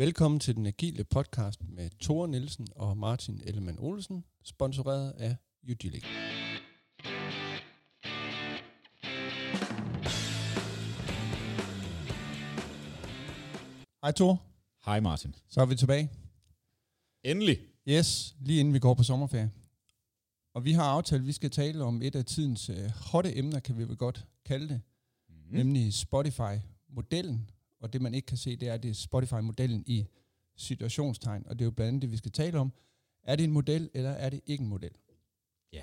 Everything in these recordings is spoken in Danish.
Velkommen til den agile podcast med Thor Nielsen og Martin Ellemann Olsen, sponsoreret af Udilic. Hej Thor, Hej Martin. så er vi tilbage. Endelig. Yes, lige inden vi går på sommerferie. Og vi har aftalt, at vi skal tale om et af tidens øh, hotte emner, kan vi vel godt kalde det, mm. nemlig Spotify-modellen. Og det man ikke kan se, det er, det er Spotify-modellen i situationstegn. Og det er jo blandt andet det, vi skal tale om. Er det en model, eller er det ikke en model? Ja.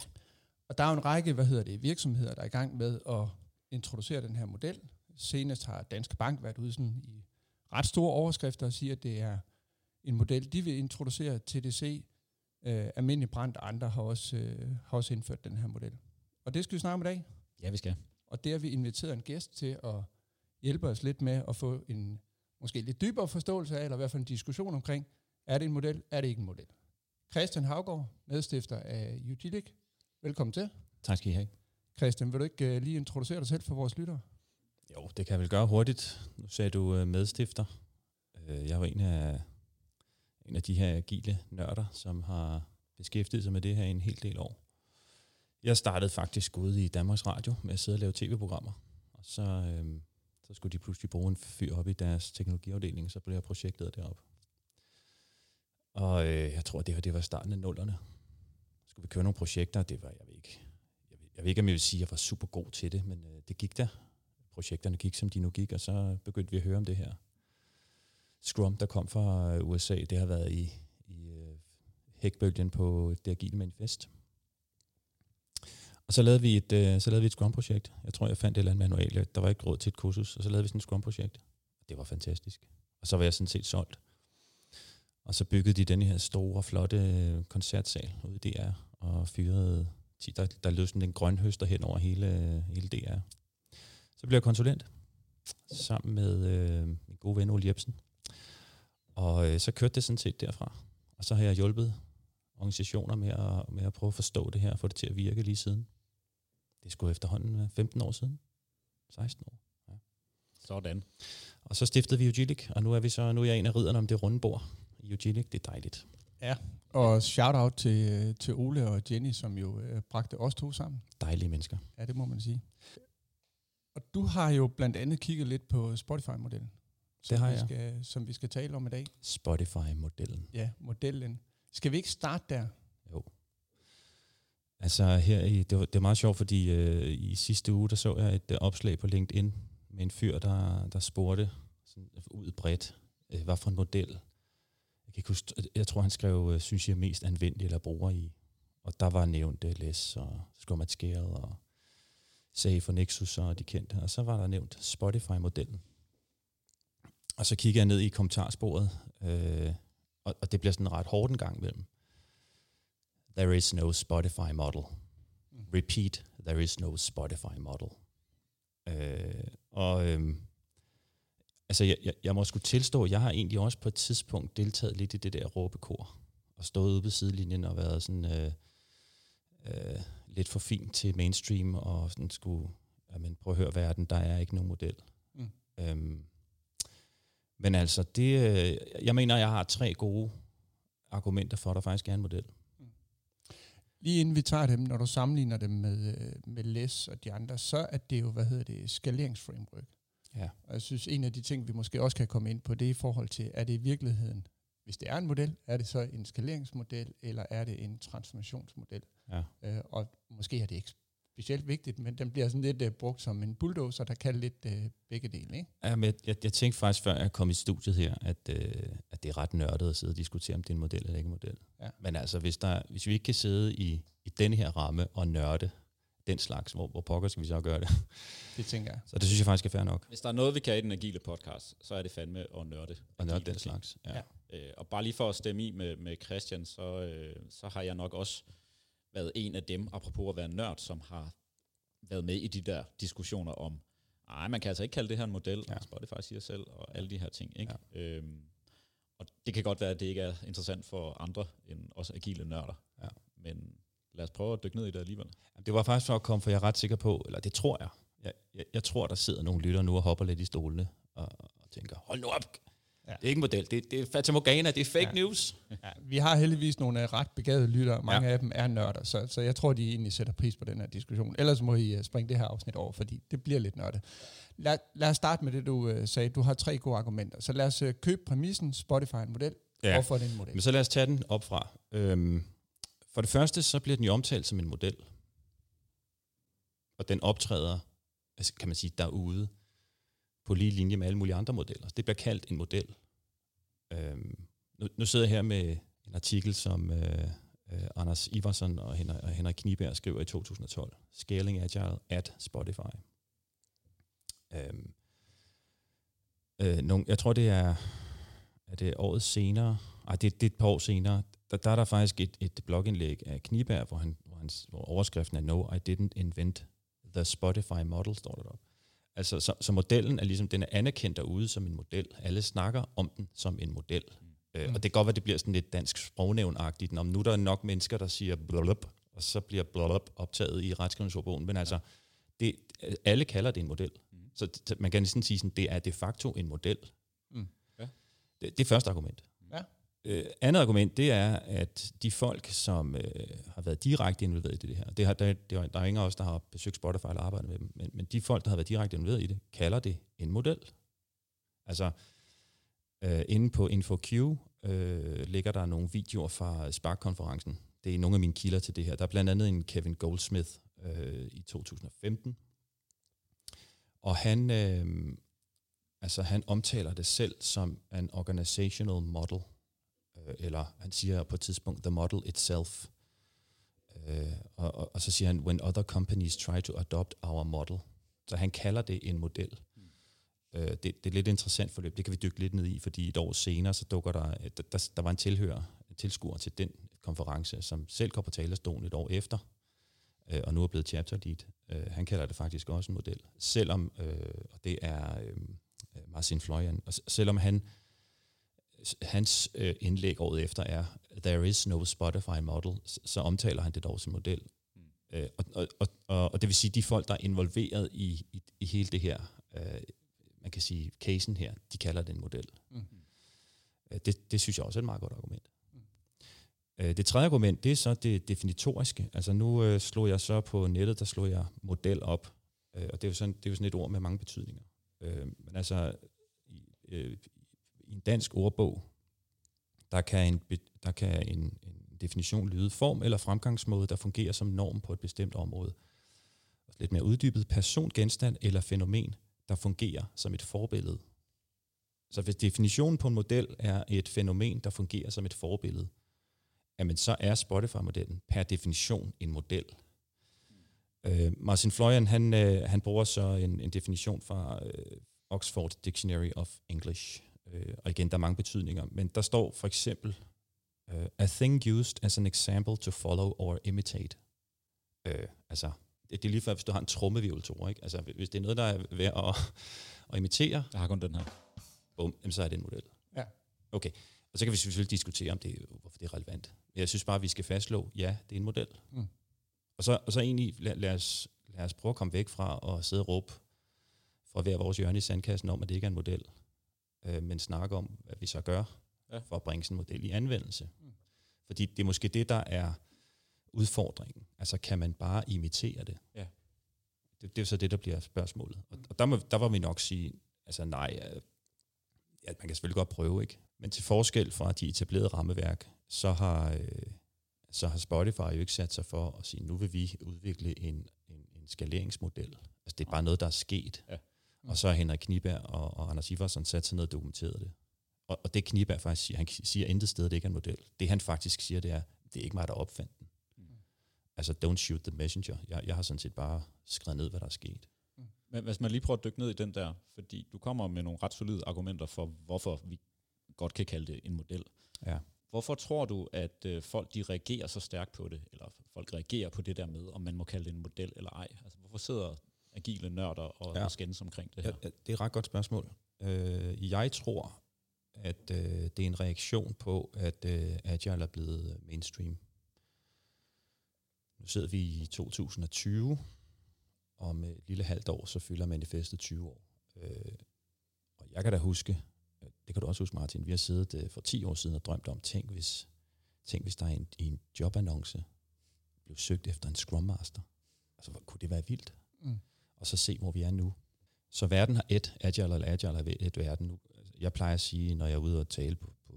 Og der er jo en række, hvad hedder det, virksomheder, der er i gang med at introducere den her model. Senest har Danske Bank været ude sådan i ret store overskrifter og siger, at det er en model, de vil introducere. TDC, øh, Almindelig Brand og andre har også, øh, har også indført den her model. Og det skal vi snakke om i dag. Ja, vi skal. Og det har vi inviteret en gæst til at hjælpe os lidt med at få en måske lidt dybere forståelse af, eller i hvert fald en diskussion omkring, er det en model, er det ikke en model? Christian Havgaard, medstifter af Udilic. Velkommen til. Tak skal I have. Christian, vil du ikke uh, lige introducere dig selv for vores lyttere? Jo, det kan jeg vel gøre hurtigt. Nu sagde du øh, medstifter. Øh, Jeg var en af, en af de her agile nørder, som har beskæftiget sig med det her i en hel del år. Jeg startede faktisk ude i Danmarks Radio med at sidde og lave tv-programmer. Og så, øh, så skulle de pludselig bruge en fyr op i deres teknologiafdeling, så blev jeg projektet derop. Og øh, jeg tror, det her det var starten af nullerne. Så skulle vi køre nogle projekter, det var, jeg ved ikke, jeg ved, jeg ved ikke, om jeg vil sige, at jeg var super god til det, men øh, det gik der. Projekterne gik, som de nu gik, og så begyndte vi at høre om det her. Scrum, der kom fra øh, USA, det har været i, i øh, hækbølgen på det agile manifest. Og så lavede vi et, øh, så lavede vi et Scrum-projekt. Jeg tror, jeg fandt et eller andet manual. Der var ikke råd til et kursus, og så lavede vi sådan et Scrum-projekt. Det var fantastisk. Og så var jeg sådan set solgt. Og så byggede de den her store, flotte øh, koncertsal ude i DR, og fyrede, 10, der, der lød sådan en grønhøster hen over hele, øh, hele DR. Så blev jeg konsulent, sammen med øh, min gode ven Ole Jebsen. Og øh, så kørte det sådan set derfra. Og så har jeg hjulpet organisationer med at, med at prøve at forstå det her, og få det til at virke lige siden. Det skulle efterhånden være 15 år siden. 16 år. Sådan. Og så stiftede vi Ugilic, og nu er, vi så, nu er jeg en af ridderne om det runde bord i Ugilic. Det er dejligt. Ja. Og shout-out til, til Ole og Jenny, som jo øh, bragte os to sammen. Dejlige mennesker. Ja, det må man sige. Og du har jo blandt andet kigget lidt på Spotify-modellen. som Det har vi jeg. Skal, som vi skal tale om i dag. Spotify-modellen. Ja, modellen. Skal vi ikke starte der? Altså her i, det, var, det er meget sjovt, fordi øh, i sidste uge, der så jeg et øh, opslag på LinkedIn med en fyr, der, der spurgte sådan, øh, ud bredt, øh, hvad for en model. Jeg, kan huske, øh, jeg tror, han skrev, øh, synes jeg er mest anvendelig eller bruger i. Og der var nævnt øh, LES og Scrum og Safe for Nexus og de kendte. Og så var der nævnt Spotify-modellen. Og så kigger jeg ned i kommentarsporet, øh, og, og det bliver sådan ret hårdt en gang imellem. There is no Spotify model. Repeat, there is no Spotify model. Øh, og øhm, altså, jeg, jeg, jeg må skulle tilstå, jeg har egentlig også på et tidspunkt deltaget lidt i det der råbekor, og stået ude ved sidelinjen og været sådan øh, øh, lidt for fint til mainstream, og sådan skulle, jamen, prøv at høre verden, der er ikke nogen model. Mm. Øhm, men altså, det, øh, jeg mener, jeg har tre gode argumenter for, at der faktisk er en model. Lige inden vi tager dem, når du sammenligner dem med, øh, med LES og de andre, så er det jo, hvad hedder det, skaleringsframework. Ja. Og jeg synes, en af de ting, vi måske også kan komme ind på, det er i forhold til, er det i virkeligheden, hvis det er en model, er det så en skaleringsmodel, eller er det en transformationsmodel? Ja. Øh, og måske er det ikke specielt vigtigt, men den bliver sådan lidt uh, brugt som en bulldozer, der kan lidt uh, begge dele, ikke? Ja, men jeg, jeg, jeg tænkte faktisk, før jeg kom i studiet her, at, øh, at det er ret nørdet at sidde og diskutere, om det er en model eller ikke en model. Ja. Men altså, hvis, der, hvis vi ikke kan sidde i, i denne her ramme og nørde den slags, hvor, hvor pokker skal vi så gøre det? Det tænker jeg. Så det synes jeg faktisk er fair nok, Hvis der er noget, vi kan i den agile podcast, så er det fandme at nørde. at nørde den slags. Ja. Ja. ja. Øh, og bare lige for at stemme i med, med Christian, så, øh, så har jeg nok også været en af dem, apropos at være nørd, som har været med i de der diskussioner om, nej, man kan altså ikke kalde det her en model, Ja. Spotify siger selv, og alle de her ting. Ikke? Ja. Øhm, og det kan godt være, at det ikke er interessant for andre end også agile nørder. Ja. Men lad os prøve at dykke ned i det alligevel. Det var faktisk for at komme, for jeg er ret sikker på, eller det tror jeg, jeg, jeg, jeg tror, der sidder nogle lytter nu og hopper lidt i stolene og, og tænker, hold nu op, Ja. Det er ikke en model, det, det er Fata Morgana, det er fake ja. news. Ja, vi har heldigvis nogle uh, ret begavede lyttere, mange ja. af dem er nørder, så, så jeg tror, de egentlig sætter pris på den her diskussion. Ellers må I uh, springe det her afsnit over, fordi det bliver lidt nørdet. Lad, lad os starte med det, du uh, sagde. Du har tre gode argumenter. Så lad os uh, købe præmissen, Spotify en model. Ja. Hvorfor er det en model? Men så lad os tage den op fra. Øhm, for det første, så bliver den jo omtalt som en model. Og den optræder, altså, kan man sige, derude på lige linje med alle mulige andre modeller. Det bliver kaldt en model. Øhm, nu, nu sidder jeg her med en artikel, som øh, øh, Anders Iversen og Henrik, og Henrik Kniberg skriver i 2012. Scaling Agile at Spotify. Øhm, øh, nogle, jeg tror, det er, er det året senere, ej, det, det er et par år senere, der, der er der faktisk et, et blogindlæg af Kniberg, hvor, han, hvor, hans, hvor overskriften er No, I didn't invent the Spotify model, står der op. Altså, så, så modellen er ligesom, den er anerkendt derude som en model. Alle snakker om den som en model. Mm. Øh, og det kan godt være, det bliver sådan lidt dansk sprognævnagtigt. Om nu der er nok mennesker, der siger blub, og så bliver blub optaget i retskrivningsordbogen. Men altså, det, alle kalder det en model. Mm. Så man kan næsten sige, at det er de facto en model. Mm. Ja. Det, det er første argument. Øh, andet argument, det er, at de folk, som øh, har været direkte involveret i det her, det har, der, der, der er ingen af os, der har besøgt Spotify eller arbejdet med dem, men, men de folk, der har været direkte involveret i det, kalder det en model. Altså, øh, inde på InfoQ øh, ligger der nogle videoer fra Spark-konferencen. Det er nogle af mine kilder til det her. Der er blandt andet en Kevin Goldsmith øh, i 2015, og han, øh, altså, han omtaler det selv som en organizational model – eller han siger på et tidspunkt, the model itself. Øh, og, og, og så siger han, when other companies try to adopt our model. Så han kalder det en model. Mm. Øh, det, det er lidt interessant forløb, det kan vi dykke lidt ned i, fordi et år senere, så dukker der, der, der, der var en tilhører, en tilskuer til den konference, som selv går på talerstolen et år efter, øh, og nu er blevet chapter lead. Øh, han kalder det faktisk også en model, selvom, øh, og det er øh, Marcin Florian, og selvom han hans øh, indlæg året efter er, there is no Spotify model, så, så omtaler han det dog som model. Mm. Øh, og, og, og, og det vil sige, de folk, der er involveret i, i, i hele det her, øh, man kan sige, casen her, de kalder det en model. Mm. Øh, det, det synes jeg også er et meget godt argument. Mm. Øh, det tredje argument, det er så det definitoriske. Altså nu øh, slog jeg så på nettet, der slog jeg model op, øh, og det er, jo sådan, det er jo sådan et ord med mange betydninger. Øh, men altså, øh, i en dansk ordbog, der kan en, der kan en, en definition lyde form eller fremgangsmåde, der fungerer som norm på et bestemt område. Lidt mere uddybet person, genstand eller fænomen, der fungerer som et forbillede. Så hvis definitionen på en model er et fænomen, der fungerer som et forbillede, jamen så er Spotify-modellen per definition en model. Øh, Martin Florian, han, øh, han bruger så en, en definition fra øh, Oxford Dictionary of English, Øh, og igen, der er mange betydninger, men der står for eksempel, uh, a thing used as an example to follow or imitate. Uh, altså, det, det er lige før, hvis du har en trommevirvel, ikke? Altså, hvis det er noget, der er ved at, at imitere... Jeg har kun den her. Bum, jamen, så er det en model. Ja. Okay. Og så kan vi selvfølgelig diskutere, om det, hvorfor det er relevant. Jeg synes bare, at vi skal fastslå, ja, det er en model. Mm. Og, så, og så egentlig, lad, lad, os, lad os prøve at komme væk fra at sidde og råbe fra hver vores hjørne i sandkassen om, at det ikke er en model øh, men snakke om, hvad vi så gør ja. for at bringe sådan en model i anvendelse. Mm. Fordi det er måske det, der er udfordringen. Altså kan man bare imitere det? Ja. Det, det er så det, der bliver spørgsmålet. Og, og der, må, der var vi nok sige, altså nej, ja, man kan selvfølgelig godt prøve, ikke? Men til forskel fra de etablerede rammeværk, så har, øh, så har Spotify jo ikke sat sig for at sige, nu vil vi udvikle en, en, en skaleringsmodel. Altså det er bare noget, der er sket. Ja. Og så har Henrik Kniberg og, og Anders Iversen sat sig ned og dokumenteret det. Og, og det Kniberg faktisk siger, han siger intet sted, det ikke er en model. Det han faktisk siger, det er, det er ikke mig, der opfandt den. Mm. Altså, don't shoot the messenger. Jeg, jeg har sådan set bare skrevet ned, hvad der er sket. Mm. Men hvis man lige prøver at dykke ned i den der, fordi du kommer med nogle ret solide argumenter for, hvorfor vi godt kan kalde det en model. Ja. Hvorfor tror du, at øh, folk de reagerer så stærkt på det, eller folk reagerer på det der med, om man må kalde det en model eller ej? Altså, hvorfor sidder agile nørder og, ja. skændes omkring det her? Ja, det er et ret godt spørgsmål. Øh, jeg tror, at øh, det er en reaktion på, at øh, Agile er blevet mainstream. Nu sidder vi i 2020, og om et lille halvt år, så fylder manifestet 20 år. Øh, og jeg kan da huske, det kan du også huske, Martin, vi har siddet øh, for 10 år siden og drømt om, tænk hvis, tænk hvis der er en, i en jobannonce blev søgt efter en Scrum Master. Altså, hvor kunne det være vildt? Mm. Og så se, hvor vi er nu. Så verden har et, agile eller agile har et verden nu. Jeg plejer at sige, når jeg er ude og tale på, på,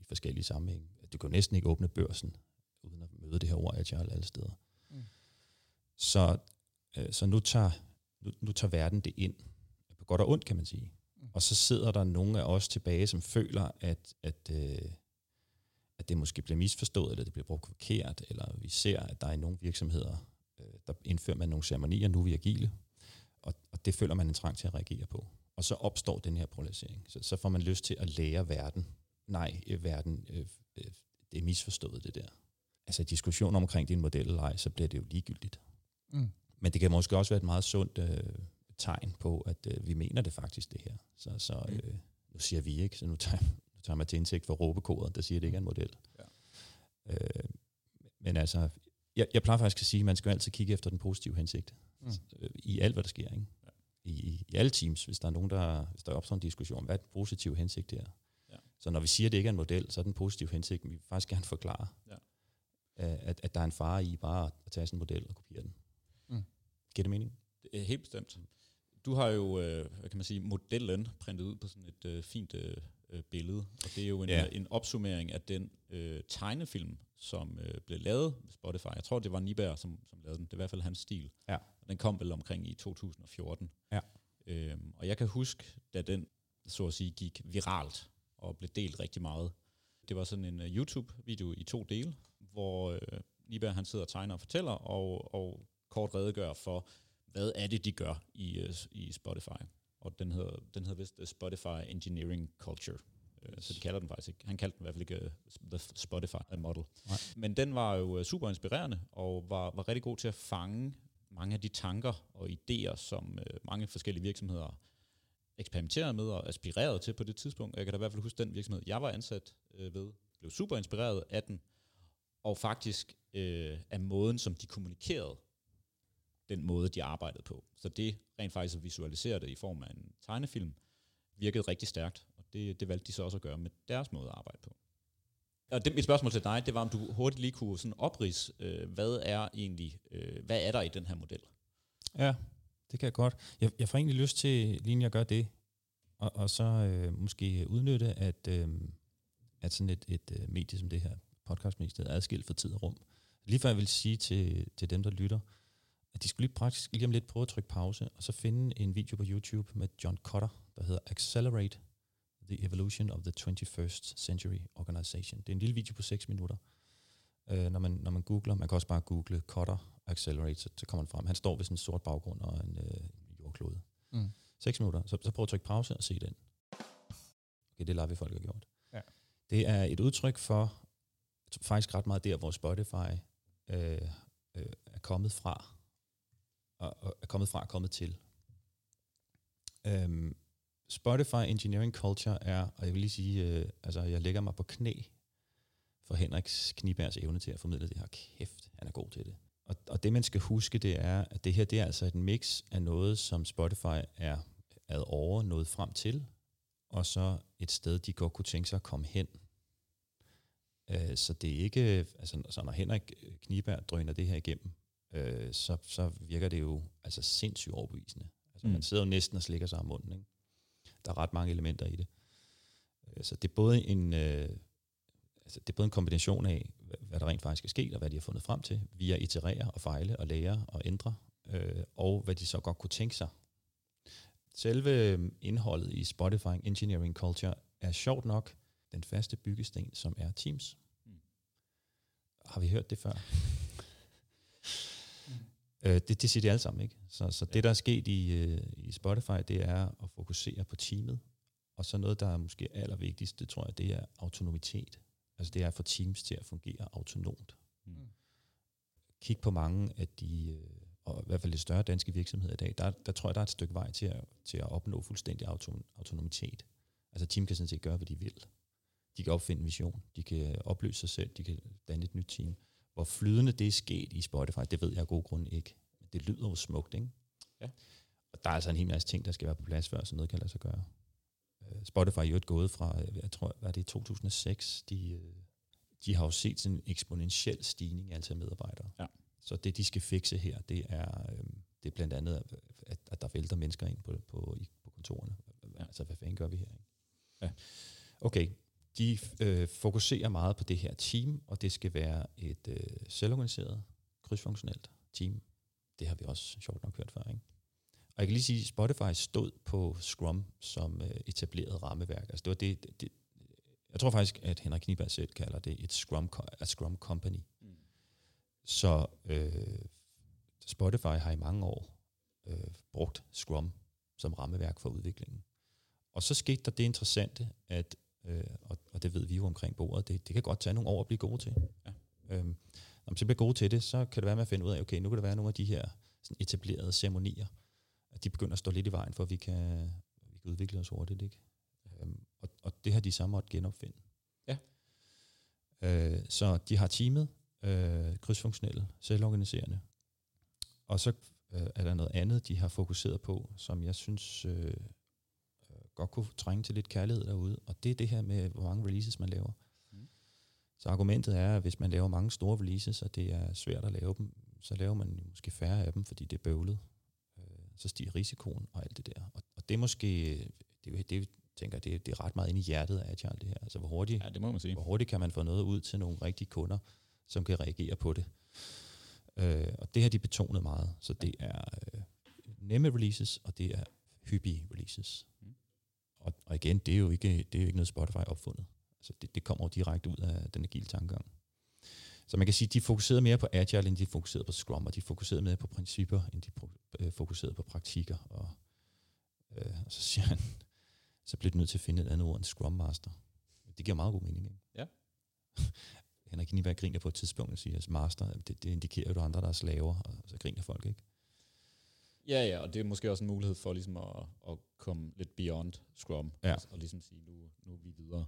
i forskellige sammenhænge, at du kan næsten ikke åbne børsen, uden at møde det her ord agile alle steder. Mm. Så, øh, så nu, tager, nu, nu tager verden det ind, på godt og ondt, kan man sige. Mm. Og så sidder der nogle af os tilbage, som føler, at, at, øh, at det måske bliver misforstået, eller det bliver brugt forkert, eller vi ser, at der er nogle virksomheder, der indfører man nogle ceremonier, nu er vi agile, og, og det føler man en trang til at reagere på. Og så opstår den her polarisering. Så, så får man lyst til at lære verden. Nej, øh, verden, øh, øh, det er misforstået det der. Altså diskussion omkring din model eller ej, så bliver det jo ligegyldigt. Mm. Men det kan måske også være et meget sundt øh, tegn på, at øh, vi mener det faktisk, det her. Så, så mm. øh, nu siger vi ikke, så nu tager, nu tager man til indsigt for råbekodet, der siger, at det ikke er en model. Ja. Øh, men altså, jeg, jeg plejer faktisk at sige, at man skal altid kigge efter den positive hensigt. Mm. Øh, I alt, hvad der sker. Ikke? Ja. I, I alle teams, hvis der er nogen, der, hvis der opstår en diskussion, hvad er den positive hensigt der? Ja. Så når vi siger, at det ikke er en model, så er den positive hensigt, vi vil faktisk gerne forklare, ja. at, at der er en fare i bare at tage sådan en model og kopiere den. Mm. Giver det mening? Det er helt bestemt. Du har jo, øh, hvad kan man sige, modellen printet ud på sådan et øh, fint øh, øh billede, og det er jo en, ja. en opsummering af den øh, tegnefilm, som øh, blev lavet på Spotify. Jeg tror, det var Niberg, som, som lavede den. Det er i hvert fald hans stil. Ja. Og den kom vel omkring i 2014. Ja. Øhm, og jeg kan huske, da den, så at sige, gik viralt og blev delt rigtig meget. Det var sådan en uh, YouTube-video i to dele, hvor uh, Niberg han sidder og tegner og fortæller, og, og kort redegør for, hvad er det, de gør i, uh, i Spotify. Og den hedder, den hedder vist Spotify Engineering Culture. Øh, så de kalder den faktisk ikke. Han kaldte den i hvert fald ikke uh, The Spotify Model. Nej. Men den var jo uh, super inspirerende, og var, var rigtig god til at fange mange af de tanker og idéer, som uh, mange forskellige virksomheder eksperimenterede med og aspirerede til på det tidspunkt. Jeg kan da i hvert fald huske den virksomhed, jeg var ansat uh, ved, blev super inspireret af den, og faktisk uh, af måden, som de kommunikerede den måde, de arbejdede på. Så det rent faktisk at visualisere det i form af en tegnefilm, virkede rigtig stærkt det, det valgte de så også at gøre med deres måde at arbejde på. Og det, mit spørgsmål til dig, det var, om du hurtigt lige kunne sådan oprids, øh, hvad er egentlig, øh, hvad er der i den her model? Ja, det kan jeg godt. Jeg, jeg får egentlig lyst til, lige at gøre det, og, og så øh, måske udnytte, at, øh, at sådan et, et øh, medie som det her, podcastmediet er adskilt for tid og rum. Lige før jeg vil sige til, til dem, der lytter, at de skulle lige praktisk lige om lidt prøve at trykke pause, og så finde en video på YouTube med John Cotter, der hedder Accelerate The Evolution of the 21st Century Organization. Det er en lille video på 6 minutter. Uh, når, man, når man googler, man kan også bare google Cutter Accelerate, så, kommer man frem. Han står ved sådan en sort baggrund og en uh, jordklode. Mm. 6 minutter. Så, så prøv at trykke pause og se den. Okay, det lader vi folk har gjort. Ja. Det er et udtryk for, faktisk ret meget der, hvor Spotify øh, øh, er kommet fra, og, og er kommet fra og kommet til. Øhm, Spotify Engineering Culture er, og jeg vil lige sige, øh, altså jeg lægger mig på knæ for Henriks Knibergs evne til at formidle det her. Kæft, han er god til det. Og, og det man skal huske, det er, at det her det er altså et mix af noget, som Spotify er ad over nået frem til, og så et sted, de godt kunne tænke sig at komme hen. Øh, så det er ikke, altså så når Henrik Kniberg drøner det her igennem, øh, så, så virker det jo altså sindssygt overbevisende. Altså mm. man sidder jo næsten og slikker sig om munden, ikke? Der er ret mange elementer i det. Øh, så det er både en, øh, altså det er både en kombination af, hvad der rent faktisk er sket, og hvad de har fundet frem til, via iterere og fejle og lære og ændre, øh, og hvad de så godt kunne tænke sig. Selve indholdet i Spotify Engineering Culture er sjovt nok den faste byggesten, som er Teams. Mm. Har vi hørt det før? Øh, det, det siger de alle sammen, ikke? Så, så det, der er sket i, øh, i Spotify, det er at fokusere på teamet. Og så noget, der er måske allervigtigst, det tror jeg, det er autonomitet. Altså det er at få teams til at fungere autonomt. Mm. Kig på mange af de, øh, og i hvert fald de større danske virksomheder i dag, der, der tror jeg, der er et stykke vej til at, til at opnå fuldstændig auton, autonomitet. Altså team kan sådan set gøre, hvad de vil. De kan opfinde en vision, de kan opløse sig selv, de kan danne et nyt team. Hvor flydende det er sket i Spotify, det ved jeg af god grund ikke. Men det lyder jo smukt, ikke? Ja. Og der er altså en hel masse ting, der skal være på plads, før sådan noget kan lade sig gøre. Øh, Spotify er jo et gået fra, øh, jeg tror, hvad er det i 2006, de, øh, de har jo set sådan en eksponentiel stigning i antal medarbejdere. Ja. Så det, de skal fikse her, det er, det er blandt andet, at, at der vælter mennesker ind på, på, i, på kontorerne. Ja. Altså, hvad fanden gør vi her? Ikke? Ja. Okay, de øh, fokuserer meget på det her team, og det skal være et øh, selvorganiseret, krydsfunktionelt team. Det har vi også sjovt nok hørt før, ikke? Og jeg kan lige sige, at Spotify stod på Scrum som øh, etableret rammeværk. Altså det var det, det, det, jeg tror faktisk, at Henrik Kniberg selv kalder det et Scrum, a Scrum Company. Mm. Så øh, Spotify har i mange år øh, brugt Scrum som rammeværk for udviklingen. Og så skete der det interessante, at, øh, og, og det ved vi jo omkring bordet, det, det kan godt tage nogle år at blive gode til. Ja. Øhm, når man så bliver gode til det, så kan det være med at finde ud af, okay, nu kan det være nogle af de her sådan etablerede ceremonier, at de begynder at stå lidt i vejen for, at vi kan, vi kan udvikle os hurtigt. Ikke? Øhm, og, og det har de så måtte genopfinde. Ja. Øh, så de har teamet, øh, krydsfunktionelle, selvorganiserende, og så øh, er der noget andet, de har fokuseret på, som jeg synes øh, godt kunne trænge til lidt kærlighed derude, og det er det her med, hvor mange releases man laver. Mm. Så argumentet er, at hvis man laver mange store releases, og det er svært at lave dem, så laver man jo måske færre af dem, fordi det er bøvlet. Øh, så stiger risikoen og alt det der. Og, og det er måske, det, det tænker jeg, det, det er ret meget inde i hjertet af Agile det her. Altså hvor hurtigt, Ja, det må man sige. hvor hurtigt kan man få noget ud til nogle rigtige kunder, som kan reagere på det. Øh, og det har de betonet meget. Så det er øh, nemme releases, og det er hyppige releases. Og, og igen, det er jo ikke, det er jo ikke noget Spotify opfundet. Altså det, det kommer jo direkte ud af den agile tankegang. Så man kan sige, at de fokuserede mere på Agile, end de fokuserede på Scrum, og de fokuserede mere på principper, end de øh, fokuserede på praktikker. Og, øh, og så siger han, så bliver du nødt til at finde et andet ord end Scrum Master. Det giver meget god mening, ikke? Ja. Henrik Niberg griner på et tidspunkt og siger, at master, det, det indikerer jo, at der er andre, der er slaver, og så griner folk, ikke? Ja, ja, og det er måske også en mulighed for ligesom at, at komme lidt beyond Scrum, Ja. og ligesom sige, nu, nu er vi videre.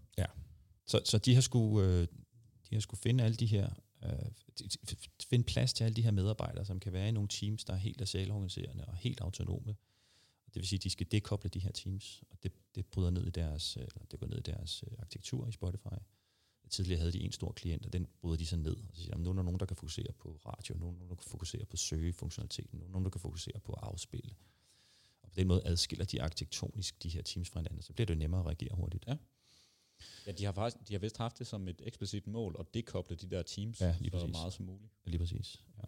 Så, så de har skulle, øh, de har skulle finde alle de her, øh, de- de- finde plads til alle de her medarbejdere, som kan være i nogle teams, der er helt selvorganiserende og helt autonome. Det vil sige, at de skal dekoble de her teams, og det, det bryder ned i deres, øh, eller det går ned i deres øh, arkitektur i Spotify. Tidligere havde de en stor klient, og den bryder de så ned. Og så siger, nu er der nogen, der kan fokusere på radio, nogen, der kan fokusere på søgefunktionaliteten, nogen, nogen der kan fokusere på afspil. Og på den måde adskiller de arkitektonisk de her teams fra hinanden, så bliver det nemmere at reagere hurtigt. Ja. Ja, de har faktisk, de har vist haft det som et eksplicit mål at dekoble de der teams Ja, lige så meget som muligt. Lige præcis. Ja.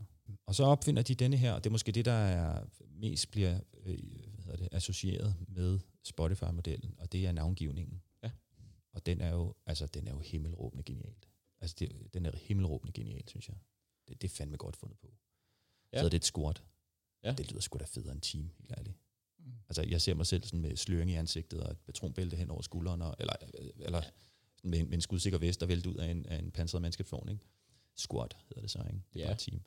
Og så opfinder de denne her, og det er måske det, der er mest bliver øh, hvad hedder det, associeret med Spotify-modellen, og det er navngivningen. Ja. Og den er jo, altså, den er jo himmelråbende genialt. Altså, det, den er himmelråbende genialt, synes jeg. Det, det er fandme godt fundet på. Ja. Så er det et squat. Ja. Det lyder sgu da federe end team, helt ærligt. Altså, jeg ser mig selv sådan med sløring i ansigtet og et patronbælte hen over skulderen, og, eller, eller sådan med, en, med en skudsikker vest, der vælter ud af en, af en pansret mandskabsvogn, ikke? Squat hedder det så, ikke? Det er Ja. bare team.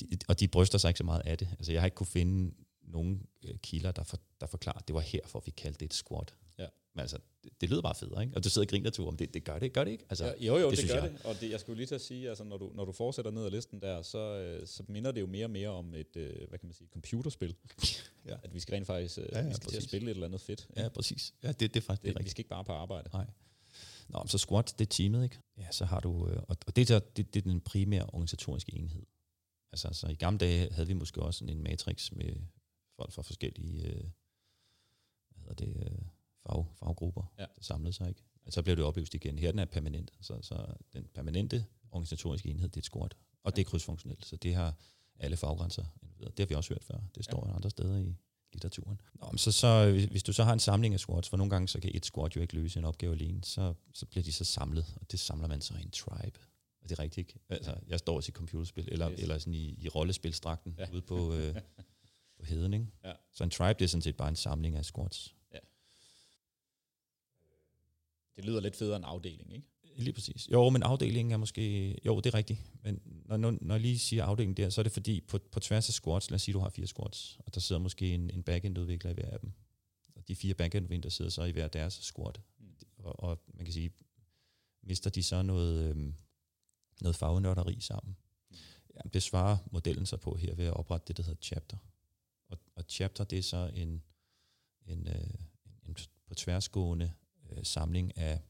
De, og de bryster sig ikke så meget af det. Altså, jeg har ikke kunne finde nogen øh, kilder, der, for, der forklarer, at det var herfor, vi kaldte det et squat. Ja. Men altså, det, det lyder bare federe, ikke? Og du sidder og griner til, om det, det gør det, gør det ikke? Altså, Ja, jo, jo, det det, gør jeg. det. Og det, jeg skulle lige til at sige, altså, når, du, når du fortsætter ned ad listen der, så, øh, så minder det jo mere og mere om et, øh, hvad kan man sige, computerspil. Ja. At vi skal rent faktisk øh, Ja, ja, vi skal til at spille et eller andet fedt. ja, præcis. Ja, det, det er faktisk det, det, er vi skal ikke bare på arbejde. Nej. Nå, så squat, det er teamet, ikke? Ja, så har du, øh, og, og det, er, så- det, det er den primære organisatoriske enhed. Altså, så i gamle dage havde vi måske også sådan en matrix med folk fra forskellige, øh, hvad hedder det, øh, fag, faggrupper, Ja. der samlede sig, ikke? Altså, så blev det opløst igen. Her den er permanent, så, så den permanente organisatoriske enhed, det er et squat, og det er krydsfunktionelt, så det har alle faggrænser. Det har vi også hørt før. Det står ja. andre steder i litteraturen. Nå, men så, så, hvis- hvis du så har en samling af squats, for nogle gange så kan et squat jo ikke løse en opgave alene, så, så bliver de så samlet, og det samler man så i en tribe. Og det er rigtigt, ikke? Altså, jeg står også i computerspil, eller, Yes. eller sådan i, i rollespilstrakten Ja. ja. ude på, øh, på heden, ikke? Ja. Så en tribe, det er sådan set bare en samling af squats. Det lyder lidt federe end afdeling, ikke? Lige præcis. Jo, men afdelingen er måske... Jo, det er rigtigt. Men når, når, når jeg lige siger afdelingen der, så er det fordi, på, på tværs af squats, lad os sige, du har fire squats, og der sidder måske en, en backend-udvikler i hver af dem. Og de fire backend-udviklere sidder så i hver deres squat. Mm. Og, og man kan sige, mister de så noget, øhm, noget fagnørderi sammen? Mm. Jamen, det svarer modellen sig på her ved at oprette det, der hedder chapter. Og, og chapter, det er så en, en, øh, en på tværsgående øh, samling af,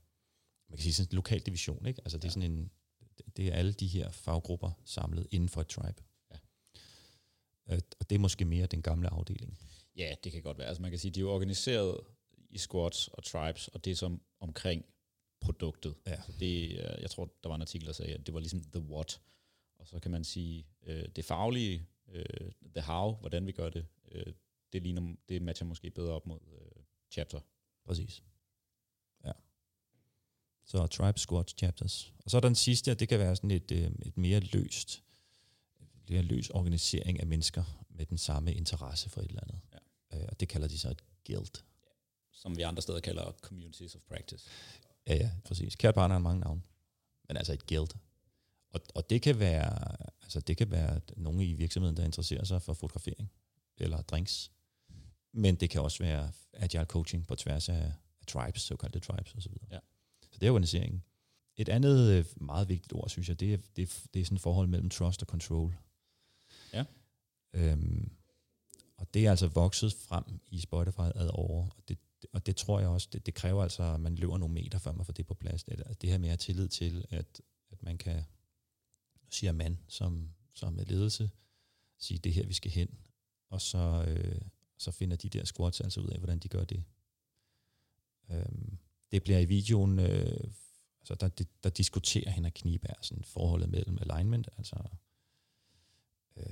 man kan sige sådan en lokal division, ikke? Altså det er Ja. sådan en, det er alle de her faggrupper samlet inden for et tribe. Ja. Øh, og det er måske mere den gamle afdeling. Ja, det kan godt være. Altså man kan sige, de er jo organiseret i squads og tribes, og det er som omkring produktet. Ja. Så det, øh, jeg tror, der var en artikel, der sagde, at det var ligesom the what. Og så kan man sige, øh, det faglige, øh, the how, hvordan vi gør det, øh, det, ligner, det matcher måske bedre op mod øh, chapter. Præcis. Ja. Så tribe, squads, chapters. Og så er der den sidste, det kan være sådan et, øh, et mere løst, mere løs organisering af mennesker med den samme interesse for et eller andet. Ja. Øh, og det kalder de så et guild. Som vi andre steder kalder communities of practice. Ja, ja, præcis. Kært barn har mange navne. Men altså et guild. Og, og det kan være, altså det kan være nogle i virksomheden, der interesserer sig for fotografering eller drinks. Men det kan også være agile coaching på tværs af, af tribes, såkaldte tribes osv. Ja. Det er organiseringen. Et andet øh, meget vigtigt ord, synes jeg, det er, det er, det er sådan et forhold mellem trust og control. Ja. Øhm, og det er altså vokset frem i Spotify ad over, og det, og det tror jeg også, det, det kræver altså, at man løber nogle meter, før man får det på plads. Det, det her med at have tillid til, at, at man kan, siger man som, som er ledelse, sige, det er her, vi skal hen, og så, øh, så finder de der squats altså ud af, hvordan de gør det. Øhm, det bliver i videoen, øh, altså der, der, der diskuterer Henrik Kniberg sådan forholdet mellem alignment, altså øh,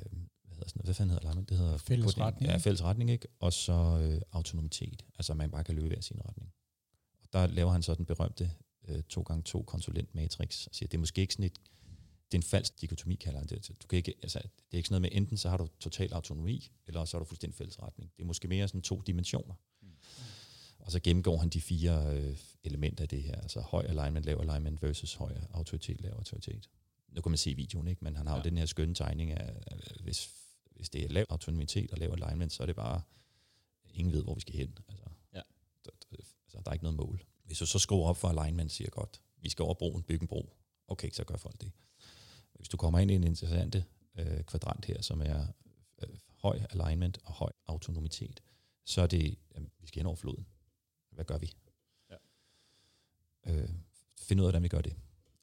hvad hedder sådan noget, hvad fanden hedder alignment? Det hedder Fælles retning, Ja, ikke? fælles retning, ikke? Og så øh, autonomitet, altså man bare kan løbe i hver sin retning. Og der laver han så den berømte øh, 2x2 konsulent matrix, og siger, det er måske ikke sådan et, det er en falsk dikotomi, kalder han det. Du kan ikke, altså, det er ikke sådan noget med, enten så har du total autonomi, eller så har du fuldstændig fælles retning. Det er måske mere sådan to dimensioner. Mm. Og så gennemgår han de fire øh, elementer af det her, altså høj alignment, lav alignment versus høj autoritet, lav autoritet. Nu kan man se videoen, ikke? men han har. Ja. jo den her skønne tegning af, hvis, hvis det er lav autonomitet og lav alignment, så er det bare, ingen ved, hvor vi skal hen. Altså, Ja. der, der, altså, der er ikke noget mål. Hvis du så skruer op for alignment, siger godt, vi skal over broen, bygge en bro. Okay, så gør folk det. Hvis du kommer ind i en interessant øh, kvadrant her, som er øh, høj alignment og høj autonomitet, så er det, jamen, vi skal hen over floden. Hvad gør vi? Ja. Øh, find ud af, hvordan vi gør det.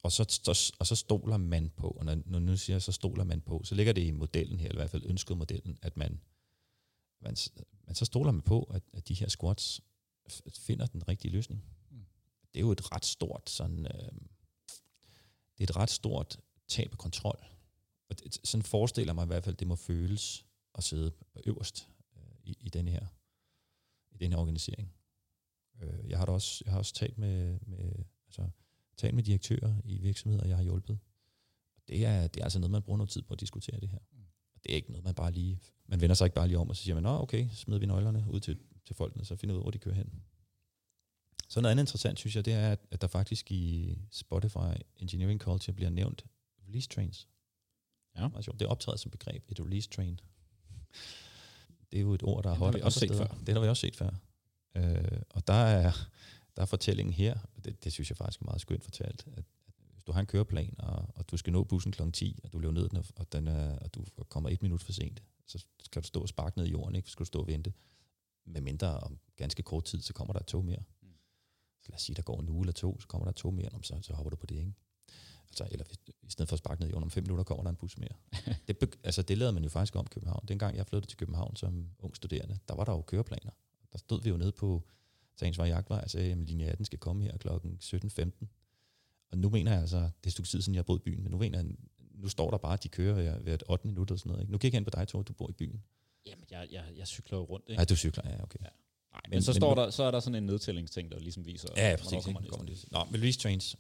Og så, så, og så stoler man på, og når, når nu siger jeg, så stoler man på, så ligger det i modellen her, eller i hvert fald ønsket modellen, at man, man, man så stoler man på, at, at de her squats finder den rigtige løsning. Mm. Det er jo et ret stort sådan, øh, det er et ret stort tab af kontrol. Og det, sådan forestiller mig i hvert fald, det må føles at sidde øverst øh, i, i den her i den her organisering. Øh, jeg har da også jeg har også talt med, med altså talt med direktører i virksomheder, jeg har hjulpet. Og det er det er altså noget man bruger noget tid på at diskutere det her. Og det er ikke noget man bare lige man vender sig ikke bare lige om og så siger man, nå okay, smider vi nøglerne ud til til folkene, så finder ud hvor de kører hen. Så noget andet interessant, synes jeg, det er, at, der faktisk i Spotify Engineering Culture bliver nævnt release trains. Ja. Meget sjovt. Det er optrædet som begreb, et release train. Det er jo et ord, der er Den har hot vi også set før. Det har vi også set før. Øh, og der er, der er fortællingen her, og det, det synes jeg faktisk er meget skønt fortalt, at, hvis du har en køreplan, og, og du skal nå bussen kl. 10, og du løber ned, den, og, den er, og du kommer et minut for sent, så skal du stå og sparke ned i jorden, ikke? Skal du stå og vente. Med mindre om ganske kort tid, så kommer der et tog mere. Mm. Så lad os sige, der går en uge eller to, så kommer der et tog mere, så, så hopper du på det, ikke? Altså, eller hvis, i stedet for at sparke ned i jorden, om fem minutter kommer der en bus mere. det, altså, det lavede man jo faktisk om i København. Dengang jeg flyttede til København som ung studerende, der var der jo køreplaner. Der stod vi jo nede på Tagensvej Jagtvej og sagde, at linje 18 skal komme her klokken 17.15. Og nu mener jeg altså, det er et stykke tid siden, jeg har boet i byen, men nu mener jeg, nu står der bare, at de kører ved, ved et 8 minutter og sådan noget. Ikke? Nu kigger jeg ind på dig, Tor, du bor i byen. Jamen, jeg, jeg, jeg cykler jo rundt, ikke? Nej, du cykler, ja, okay. Ja. Nej, men, Men- så, står der, så er der sådan en nedtællingsting, der ligesom viser, Ja, ja hvornår præcis. kommer Ikke? Kommer næste. det. Nå, med release trains.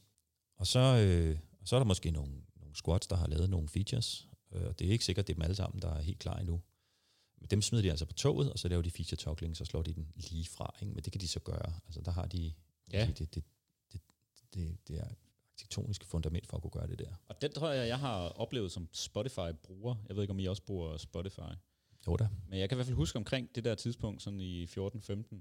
Og så, øh, så er der måske nogle, nogle squads, der har lavet nogle features, øh, og det er ikke sikkert, det er dem alle sammen, der er helt klar endnu. Dem smider de altså på toget, og så laver de feature toggling, så slår de den lige fra. Ikke? Men det kan de så gøre. Altså der har de, Ja. det, det, det, det, det, det er arkitektoniske fundament for at kunne gøre det der. Og den tror jeg, jeg har oplevet som Spotify-bruger. Jeg ved ikke, om I også bruger Spotify. Jo da. Men jeg kan i hvert fald huske omkring det der tidspunkt, sådan i 14-15,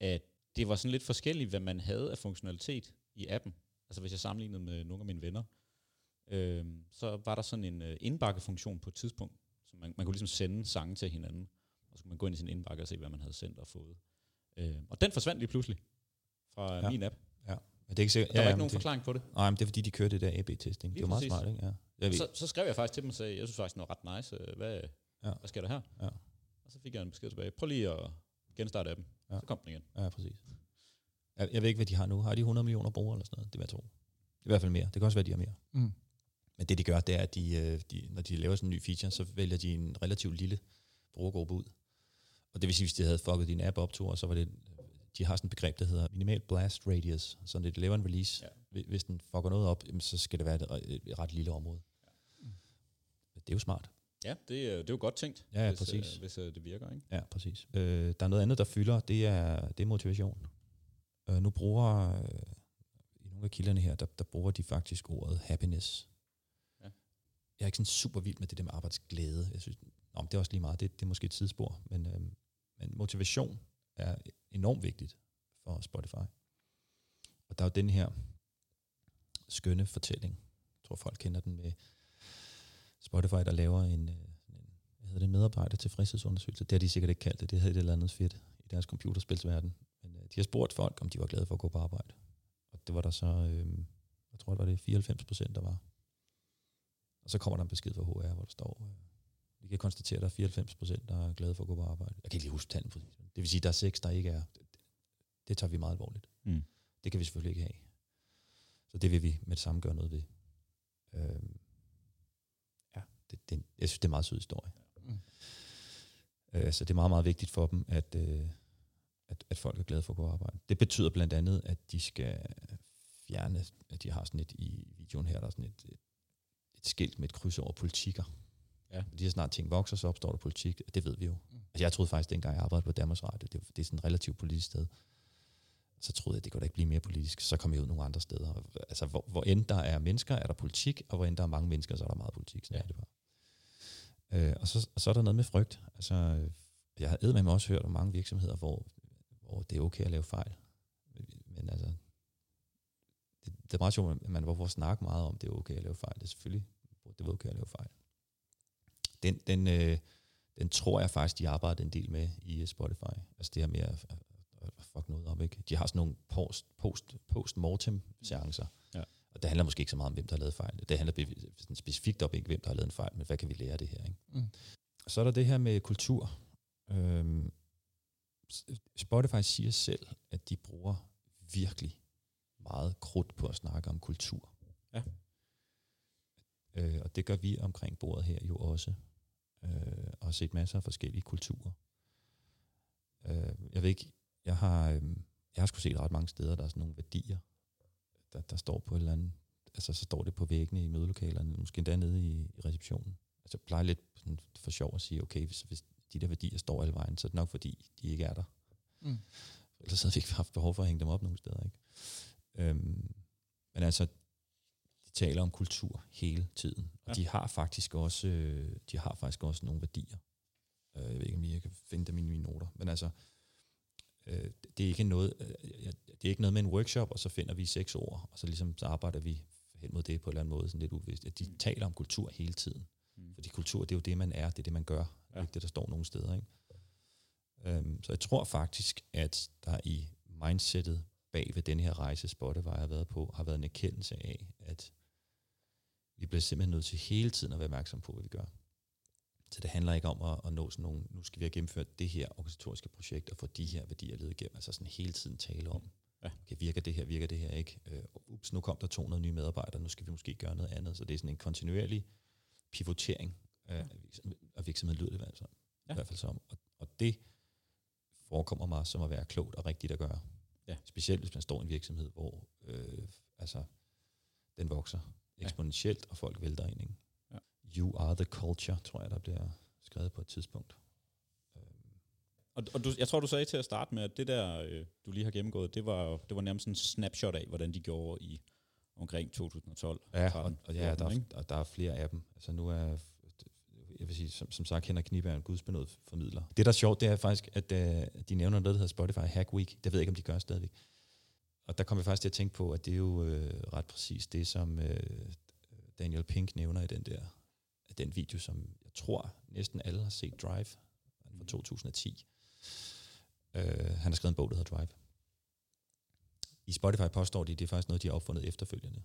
at det var sådan lidt forskelligt, hvad man havde af funktionalitet i appen. Altså hvis jeg sammenlignede med nogle af mine venner, øh, så var der sådan en øh, indbakkefunktion på et tidspunkt, så man, man kunne ligesom sende sange til hinanden, og så kunne man gå ind i sin indbakke og se, hvad man havde sendt og fået. Øh, og den forsvandt lige pludselig, fra Ja. ja. min app. Men det er ikke sikkert, Der var ja, ikke nogen det, forklaring på det. Nej, men det er fordi, de kører det der AB-testing. Det er jo meget smart, ikke? Ja. Jeg Så, så skrev jeg faktisk til dem og sagde, jeg synes faktisk, det var ret nice. øh, Hvad, Ja. ja. hvad sker der her? Ja. Og så fik jeg en besked tilbage. Prøv lige at genstarte appen. Ja. Ja. Så kom den igen. Ja, præcis. Jeg, jeg ved ikke, hvad de har nu. Har de 100 millioner brugere eller sådan noget? Det vil jeg tro. I hvert fald mere. Det kan også være, de har mere. Mm. Men det, de gør, det er, at de, øh, de, når de laver sådan en ny feature, så vælger de en relativt lille brugergruppe ud. Og det vil sige, hvis de havde fucket din app op, Thor, så var det, de har sådan et begreb, der hedder minimal blast radius. Så når de laver en release, ja. Ja. hvis den fucker noget op, så skal det være et, et, et ret lille område. Men det er jo smart. Ja, det, er- det er jo godt tænkt, Ja, ja hvis, præcis. øh, hvis øh, det virker. Ikke? Ja, præcis. Øh, der er noget andet, der fylder, det er, det er motivation. Øh, nu bruger, øh, i nogle af kilderne her, der, der bruger de faktisk ordet happiness. Jeg er ikke sådan super vild med det der med arbejdsglæde. Jeg synes, om det er også lige meget, det, det er måske et tidsspor, men, øh, men motivation er enormt vigtigt for Spotify. Og der er jo den her skønne fortælling, jeg tror folk kender den med Spotify, der laver en, øh, en hvad hedder det, en medarbejder tilfredshedsundersøgelse. Det har de sikkert ikke kaldt det. Det hedder et eller andet fedt i deres computerspilsverden. Men øh, de har spurgt folk, om de var glade for at gå på arbejde. Og det var der så, øh, jeg tror, det var det 94 procent, der var. Og så kommer der en besked fra HR, hvor der står, øh, vi kan konstatere, at der er 94 procent, der er glade for at gå på arbejde. Jeg kan ikke lige huske tallene præcis. Det vil sige, at der er seks, der ikke er. Det, det tager vi meget alvorligt. Mm. Det kan vi selvfølgelig ikke have. Så det vil vi med det samme gøre noget ved. Øh, ja, det, det, jeg synes, det er en meget sød historie. Mm. Øh, så det er meget, meget vigtigt for dem, at, øh, at, at folk er glade for at gå på arbejde. Det betyder blandt andet, at de skal fjerne, at de har sådan et, i videoen her, der er sådan et, et, et skilt med et kryds over politikker. Ja. De her snart ting vokser, så opstår der politik. Det ved vi jo. Mm. Altså, jeg troede faktisk, dengang jeg arbejdede på Danmarks Radio, det, det er sådan et relativt politisk sted, så troede jeg, det kunne da ikke blive mere politisk. Så kom jeg ud nogle andre steder. Altså, hvor, hvor end der er mennesker, er der politik, og hvor end der er mange mennesker, så er der meget politik. Sådan Ja. er det bare. Øh, og, så, og så er der noget med frygt. Altså, jeg har med mig også hørt om mange virksomheder, hvor, hvor det er okay at lave fejl. Men altså, det, det er meget sjovt, at man hvorfor snakke meget om, det er okay at lave fejl. Det er selvfølgelig, det er okay at lave fejl. Den, den, øh, den tror jeg faktisk, de arbejder en del med i øh, Spotify. Altså det her med at, at, at fuck noget op, ikke? De har sådan nogle post, post, post-mortem seancer. Ja. Og det handler måske ikke så meget om, hvem der har lavet fejl. Det handler sådan specifikt om ikke, hvem der har lavet en fejl, men hvad kan vi lære af det her, ikke? Mm. Så er der det her med kultur. Øhm, Spotify siger selv, at de bruger virkelig meget krudt på at snakke om kultur. Ja. Øh, og det gør vi omkring bordet her jo også. Øh, og har set masser af forskellige kulturer. Øh, jeg ved ikke, jeg har, øh, jeg har sgu set ret mange steder, der er sådan nogle værdier, der, der står på et eller andet, altså så står det på væggene i mødelokalerne, måske endda nede i, i receptionen. Altså jeg plejer lidt sådan for sjov at sige, okay, hvis, hvis de der værdier står alle vejen, så er det nok fordi, de ikke er der. Mm. Ellers havde vi ikke haft behov for at hænge dem op nogle steder. Ikke? Øhm, men altså, de taler om kultur hele tiden. Og Ja. de har faktisk også, øh, de har faktisk også nogle værdier. Øh, jeg ved ikke, om jeg kan finde dem i mine noter. Men altså, øh, det er ikke noget, øh, det er ikke noget med en workshop, og så finder vi seks ord, og så ligesom så arbejder vi hen mod det på en eller anden måde, sådan lidt uvidst. At de Mm. taler om kultur hele tiden. Mm. Fordi kultur, det er jo det, man er, det er det, man gør. Ja. Ja. Ikke det, der står nogle steder. Ikke? Øhm, så jeg tror faktisk, at der i mindsetet bag ved den her rejse, Spotify har været på, har været en erkendelse af, at vi bliver simpelthen nødt til hele tiden at være opmærksom på, hvad vi gør. Så det handler ikke om at, at nå sådan nogle, nu skal vi have gennemført det her organisatoriske projekt, og få de her værdier ledet igennem. Altså sådan hele tiden tale om, Ja. okay, virker det her, virker det her ikke? Øh, ups, nu kom der 200 nye medarbejdere, nu skal vi måske gøre noget andet. Så det er sådan en kontinuerlig pivotering af, af virksomheden, lyder det fald, Ja. i hvert fald som. Og, og det forekommer mig som at være klogt og rigtigt at gøre. Ja. Specielt hvis man står i en virksomhed, hvor øh, altså, den vokser Ja. eksponentielt, og folk vælter ind. Ikke? Ja. You are the culture, tror jeg, der bliver skrevet på et tidspunkt. Øhm, Og, og du, jeg tror, du sagde til at starte med, at det der, øh, du lige har gennemgået, det var, det var nærmest en snapshot af, hvordan de gjorde i omkring 2012. Ja, og, 13, og ja, der, 14, er, der er flere af dem. Altså nu er, jeg vil sige, som, som sagt, Henrik Kniberg er en gudsbenået formidler. Det, der er sjovt, det er faktisk, at uh, de nævner noget, der hedder Spotify Hack Week. Det ved jeg ikke, om de gør stadigvæk. Og der kommer jeg faktisk til at tænke på, at det er jo øh, ret præcis det, som øh, Daniel Pink nævner i den der den video, som jeg tror næsten alle har set Drive fra 2010. Øh, han har skrevet en bog, der hedder Drive. I Spotify påstår de, det er faktisk noget, de har opfundet efterfølgende.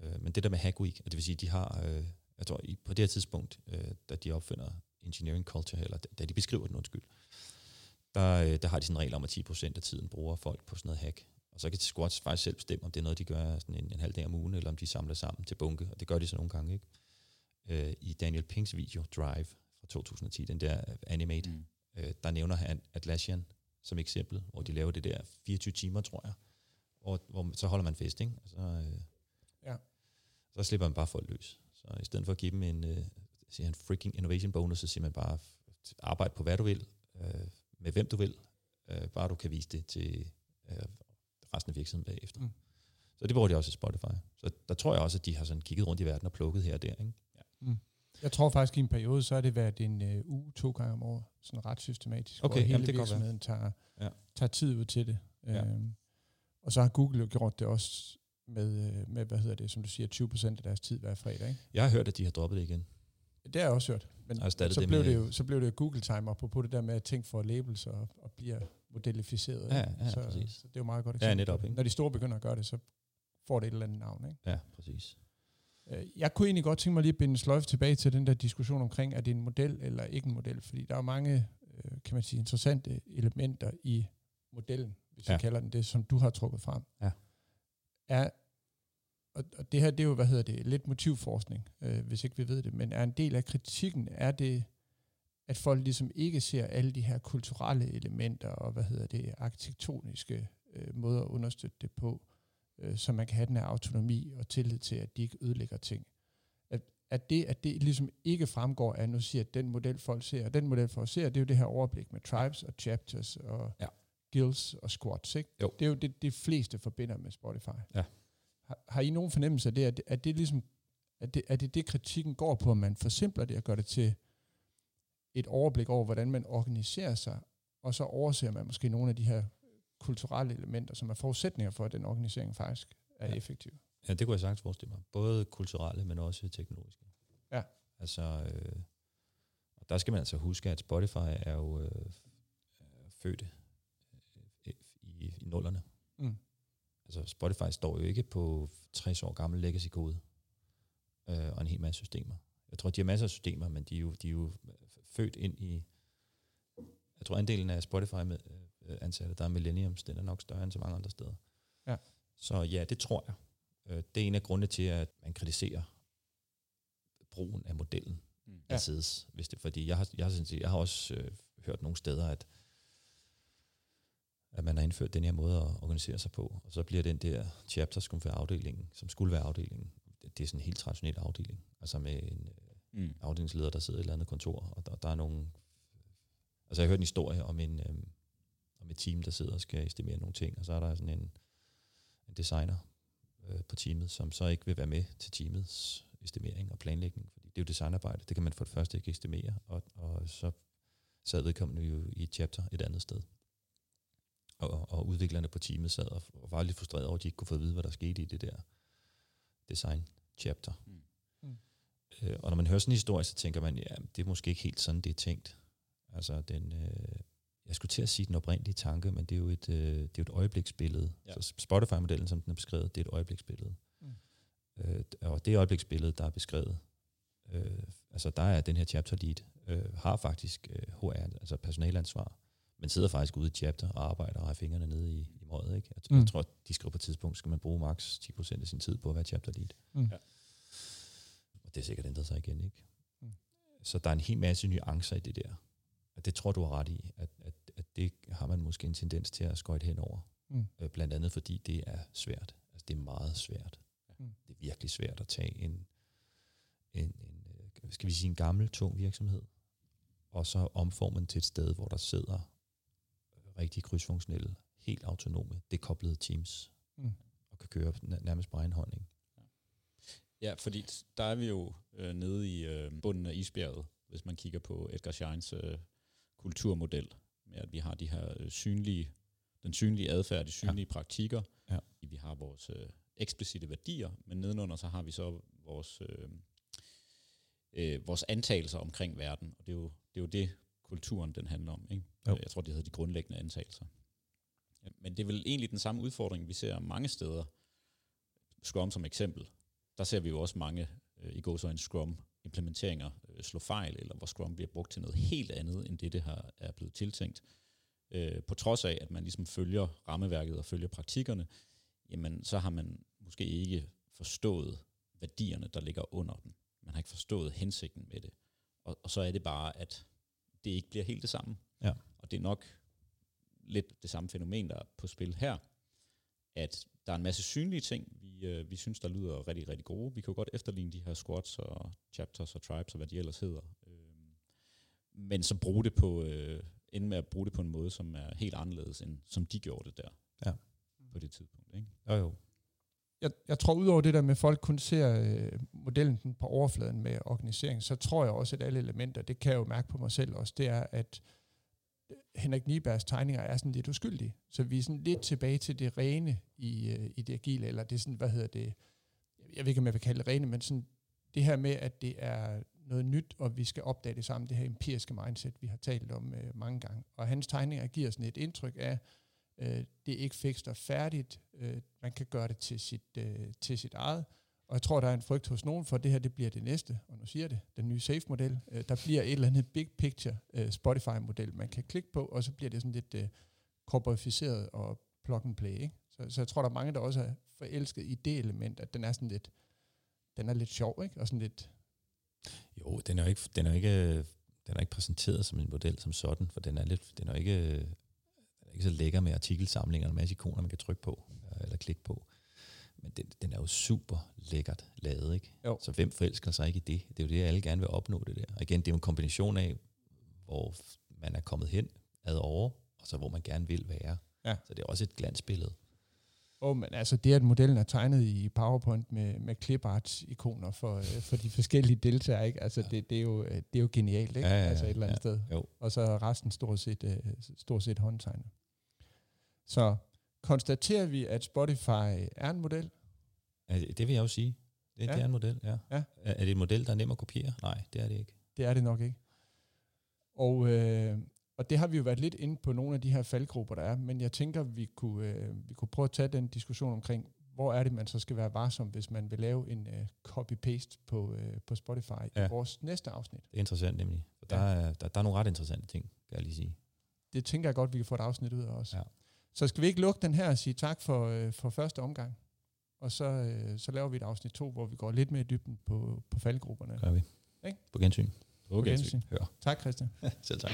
Øh, men det der med Hack Week, og det vil sige, de har, øh, jeg tror, i, på det her tidspunkt, øh, da de opfinder engineering culture, eller da de beskriver den, undskyld, der, øh, der har de sådan en regel om, at 10% af tiden bruger folk på sådan noget hack. Og så kan squats faktisk selv bestemme, om det er noget, de gør sådan en, en halv dag om ugen, eller om de samler sammen til bunke, og det gør de så nogle gange, ikke? Øh, I Daniel Pinks video, Drive, fra 2010, den der Animate, mm. øh, der nævner han Atlassian som eksempel, hvor de laver det der 24 timer, tror jeg, hvor, hvor så holder man fest, ikke? Og så, øh, ja. så slipper man bare folk løs. Så i stedet for at give dem en, øh, siger en freaking innovation bonus, så siger man bare, arbejde på hvad du vil, øh, med hvem du vil, øh, bare du kan vise det til øh, resten af virksomheden bagefter. Mm. Så det bruger de også i Spotify. Så der tror jeg også, at de har sådan kigget rundt i verden og plukket her og der. Ikke? Ja. Mm. Jeg tror faktisk, i en periode, så er det været en uh, uge, to gange om året, sådan ret systematisk, okay, hvor hele jamen, det virksomheden tager, ja. tager tid ud til det. Ja. Øhm, og så har Google jo gjort det også med, øh, med, hvad hedder det, som du siger, 20% af deres tid hver fredag. Ikke? Jeg har hørt, at de har droppet det igen. Det har jeg også hørt. Men så, det blev det jo, så blev det jo Google Timer på, på det der med, at ting får labels og, og bliver modellificeret. Ja, ja, så, præcis. Så det er jo meget godt eksempel. Ja, netop. Ikke? Når de store begynder at gøre det, så får det et eller andet navn. Ikke? Ja, præcis. Øh, jeg kunne egentlig godt tænke mig lige at binde sløjf tilbage til den der diskussion omkring, er det en model eller ikke en model? Fordi der er mange, øh, kan man sige, interessante elementer i modellen, hvis ja. jeg kalder den det, som du har trukket frem. Ja. Er, og, og det her, det er jo, hvad hedder det, lidt motivforskning, øh, hvis ikke vi ved det, men er en del af kritikken, er det, at folk ligesom ikke ser alle de her kulturelle elementer og, hvad hedder det, arkitektoniske øh, måder at understøtte det på, øh, så man kan have den her autonomi og tillid til, at de ikke ødelægger ting. At, at, det, at det ligesom ikke fremgår af, nu siger at den model folk ser, og den model folk ser, det er jo det her overblik med tribes og chapters og ja guilds og squads, ikke? Jo. Det er jo det, det fleste forbinder med Spotify. Ja. Har, har I nogen fornemmelse af det? At, at det ligesom, at det, at det det kritikken går på, at man forsimpler det og gør det til et overblik over, hvordan man organiserer sig, og så overser man måske nogle af de her kulturelle elementer, som er forudsætninger for, at den organisering faktisk er ja. effektiv. Ja, det kunne jeg sagtens forestille mig. Både kulturelle, men også teknologiske. Ja. Altså, øh, og der skal man altså huske, at Spotify er jo øh, født i, i nullerne. Mm. Altså, Spotify står jo ikke på 60 år gammel legacy-kode øh, og en hel masse systemer. Jeg tror, de har masser af systemer, men de er jo, de er jo født ind i... Jeg tror, andelen af Spotify med, øh, ansatte, der er millenniums, den er nok større end så mange andre steder. Ja. Så ja, det tror jeg. Øh, det er en af grundene til, at man kritiserer brugen af modellen mm. af SIDS. Hvis det, fordi jeg har, jeg, har, jeg har også øh, hørt nogle steder, at at man har indført den her måde at organisere sig på, og så bliver den der chapter, som være afdelingen, som skulle være afdelingen, det er sådan en helt traditionel afdeling, altså med en øh, mm. afdelingsleder, der sidder i et eller andet kontor, og der, der er nogle, altså jeg har hørt en historie om en, øhm, om et team, der sidder og skal estimere nogle ting, og så er der sådan en, en designer øh, på teamet, som så ikke vil være med til teamets estimering og planlægning, fordi det er jo designarbejde, det kan man for det første ikke estimere, og, og så sad vedkommende jo i et chapter et andet sted. Og, og udviklerne på teamet sad og, og var lidt frustreret over, at de ikke kunne få at vide, hvad der skete i det der design chapter. Mm. Mm. Øh, og når man hører sådan en historie, så tænker man, ja, det er måske ikke helt sådan, det er tænkt. Altså den, øh, jeg skulle til at sige den oprindelige tanke, men det er jo et, øh, det er jo et øjebliksbillede. Ja. Så Spotify-modellen, som den er beskrevet, det er et øjebliksbillede. Mm. Øh, og det øjebliksbillede, der er beskrevet, øh, altså der er den her chapter lead, øh, har faktisk øh, HR, altså personalansvar, men sidder faktisk ude i chapter og arbejder og har fingrene nede i, i møget. Ikke? Jeg, mm. jeg tror, de skriver på et tidspunkt, skal man bruge maks 10% af sin tid på at være chapter lead. Mm. Ja. Og det er sikkert ændret sig igen. ikke. Mm. Så der er en hel masse nuancer i det der. Og det tror du har ret i, at, at, at det har man måske en tendens til at skøjte henover. Mm. Øh, blandt andet fordi det er svært. Altså det er meget svært. Mm. Det er virkelig svært at tage en, en, en, øh, skal vi sige en gammel, tung virksomhed, og så omforme den til et sted, hvor der sidder rigtig krydsfunktionelle, helt autonome, dekoblede teams, mm. og kan køre nærmest på egen hånd. Ikke? Ja, fordi der er vi jo øh, nede i øh, bunden af isbjerget, hvis man kigger på Edgar Scheins øh, kulturmodel, med at vi har de her øh, synlige, den synlige adfærd, de synlige ja. praktikker. Ja. Vi har vores øh, eksplicite værdier, men nedenunder så har vi så vores, øh, øh, vores antagelser omkring verden, og det er jo det, er jo det kulturen den handler om. Ikke? Jo. Jeg tror, det hedder de grundlæggende antagelser. Men det er vel egentlig den samme udfordring, vi ser mange steder. Scrum som eksempel. Der ser vi jo også mange øh, i går så en Scrum implementeringer øh, slå fejl, eller hvor Scrum bliver brugt til noget helt andet, end det, det har, er blevet tiltænkt. Øh, på trods af, at man ligesom følger rammeværket og følger praktikkerne, jamen så har man måske ikke forstået værdierne, der ligger under den. Man har ikke forstået hensigten med det. Og, og så er det bare, at det ikke bliver helt det samme. Ja. Og det er nok lidt det samme fænomen, der er på spil her, at der er en masse synlige ting, vi, øh, vi synes, der lyder rigtig, rigtig gode. Vi kan jo godt efterligne de her squats og chapters og tribes og hvad de ellers hedder. Øh, men så bruge det på, øh, ende med at bruge det på en måde, som er helt anderledes, end som de gjorde det der. Ja. På det tidspunkt. Ikke? Jo, jo jeg, jeg tror udover det der med, at folk kun ser øh, modellen på overfladen med organisering, så tror jeg også, at alle elementer, det kan jeg jo mærke på mig selv også, det er, at øh, Henrik Niebergs tegninger er sådan lidt uskyldige. Så vi er sådan lidt tilbage til det rene i, øh, i det agile, eller det er sådan, hvad hedder det, jeg ved ikke, om jeg vil kalde det rene, men sådan det her med, at det er noget nyt, og vi skal opdage det sammen, det her empiriske mindset, vi har talt om øh, mange gange. Og hans tegninger giver sådan et indtryk af, øh, det er ikke fikst og færdigt, øh, man kan gøre det til sit, øh, til sit eget, og jeg tror, der er en frygt hos nogen for, at det her det bliver det næste, og nu siger jeg det, den nye SAFE-model. Øh, der bliver et eller andet big picture øh, Spotify-model, man kan klikke på, og så bliver det sådan lidt øh, korporificeret og plug and play. Ikke? Så, så jeg tror, der er mange, der også er forelsket i det element, at den er sådan lidt, den er lidt sjov, ikke? og sådan lidt, Jo, den er jo ikke, den er ikke, den er ikke præsenteret som en model som sådan, for den er, lidt, den er ikke, øh, ikke så lækker med artikelsamlinger og en masse ikoner, man kan trykke på øh, eller klikke på. Men den, den er jo super lækkert lavet, ikke? Jo. Så hvem forelsker sig ikke i det? Det er jo det, alle gerne vil opnå det der. Og igen, det er jo en kombination af, hvor man er kommet hen ad over, og så hvor man gerne vil være. Ja. Så det er også et glansbillede. Åh, oh, men altså det, at modellen er tegnet i PowerPoint med, med clipart-ikoner for, øh, for de forskellige deltagere, ikke? Altså Ja. det, det, er jo, øh, det er jo genialt, ikke? Ja, ja, ja, altså et eller andet ja. sted. Jo. Og så er resten stort set, stort set håndtegnet. Så konstaterer vi, at Spotify er en model? Det vil jeg jo sige. Det, Ja. det er en model, ja. Ja. Er er det en model, der er nem at kopiere? Nej, det er det ikke. Det er det nok ikke. Og, øh, og det har vi jo været lidt inde på nogle af de her faldgrupper, der er, men jeg tænker, vi kunne, øh, vi kunne prøve at tage den diskussion omkring, hvor er det, man så skal være varsom, hvis man vil lave en øh, copy-paste på, øh, på Spotify ja. I vores næste afsnit. Det er interessant nemlig. For Ja. der, er, der, der er nogle ret interessante ting, kan jeg lige sige. Det tænker jeg godt, vi kan få et afsnit ud af også. Ja. Så skal vi ikke lukke den her og sige tak for, øh, for første omgang? Og så, øh, så laver vi et afsnit to, hvor vi går lidt mere i dybden på, på faldgrupperne. Gør vi. Ikke? På gensyn. På Okay. gensyn. Hør. Tak, Christian. Selv tak.